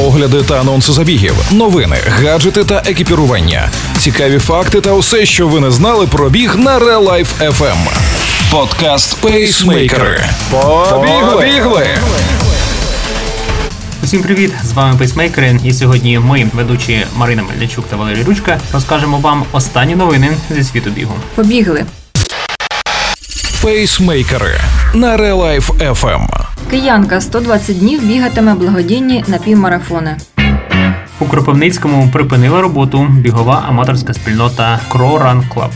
огляди та анонси забігів, новини, гаджети та екіпірування, цікаві факти та усе, що ви не знали про біг на Real Life FM. Подкаст Пейсмейкери. Побігли! Усім привіт! З вами Пейсмейкери. І сьогодні ми, ведучі Марина Мельничук та Валерій Ручка, розкажемо вам останні новини зі світу бігу. Побігли. Пейсмейкери на Real Life FM. Киянка 120 днів бігатиме благодійні напівмарафони. У Кропивницькому припинила роботу бігова аматорська спільнота Crow Run Club.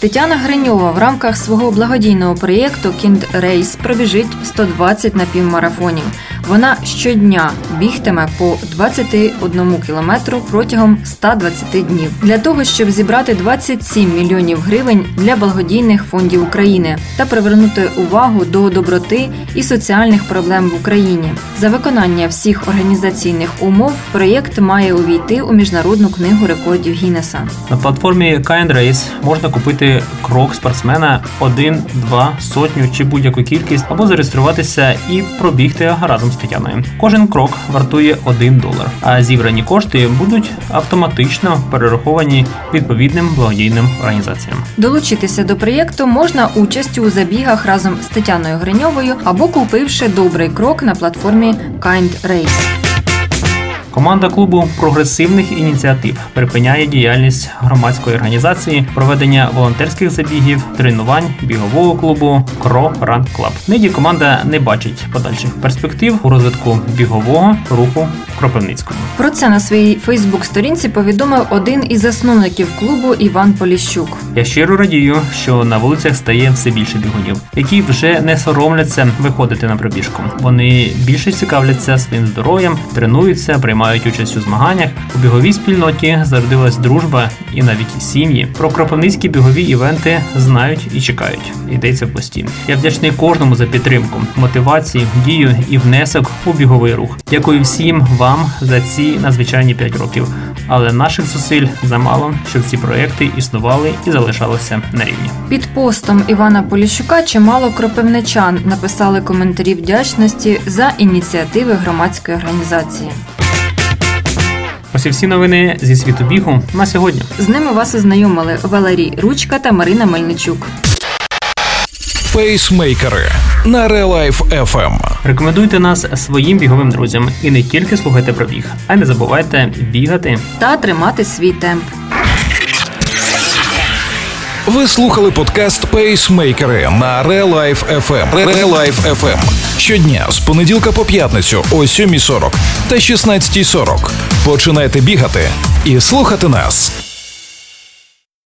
Тетяна Гриньова в рамках свого благодійного проєкту Кінд Рейс пробіжить 120 напівмарафонів. Вона щодня бігтиме по 21 кілометру протягом 120 днів для того, щоб зібрати 27 мільйонів гривень для благодійних фондів України та привернути увагу до доброти і соціальних проблем в Україні. За виконання всіх організаційних умов проєкт має увійти у міжнародну книгу рекордів Гіннеса. На платформі Kind Race можна купити крок спортсмена 1, 2, сотню чи будь-яку кількість, або зареєструватися і пробігти разом з Тетяною. Кожен крок вартує 1 долар, а зібрані кошти будуть автоматично перераховані відповідним благодійним організаціям. Долучитися до проєкту можна участю у забігах разом з Тетяною Гриньовою або купивши добрий крок на платформі Kind Race. Команда клубу прогресивних ініціатив припиняє діяльність громадської організації, проведення волонтерських забігів, тренувань бігового клубу Кро Run Club. Нині команда не бачить подальших перспектив у розвитку бігового руху в Кропивницькому. Про це на своїй Фейсбук-сторінці повідомив один із засновників клубу Іван Поліщук. Я щиро радію, що на вулицях стає все більше бігунів, які вже не соромляться виходити на пробіжку. Вони більше цікавляться своїм здоров'ям, тренуються, приймають участь у змаганнях. У біговій спільноті зародилась дружба і навіть сім'ї. Про кропивницькі бігові івенти знають і чекають. Йдеться в пості. Я вдячний кожному за підтримку, мотивацію, дію і внесок у біговий рух. Дякую всім вам за ці надзвичайні 5 років. Але наших зусиль замало, щоб ці проекти існували і залишалися на рівні. Під постом Івана Поліщука чимало кропивничан написали коментарі вдячності за ініціативи громадської організації. Ось і всі новини зі світу бігу на сьогодні. З ними вас ознайомили Валерій Ручка та Марина Мельничук. Пейсмейкери на Real Life FM. Рекомендуйте нас своїм біговим друзям і не тільки слухайте про біг, а й не забувайте бігати. Та тримати свій темп. Ви слухали подкаст Пейсмейкери на Real Life FM. Real Life FM. Щодня з понеділка по п'ятницю о 7.40 та 16.40. Починайте бігати і слухати нас.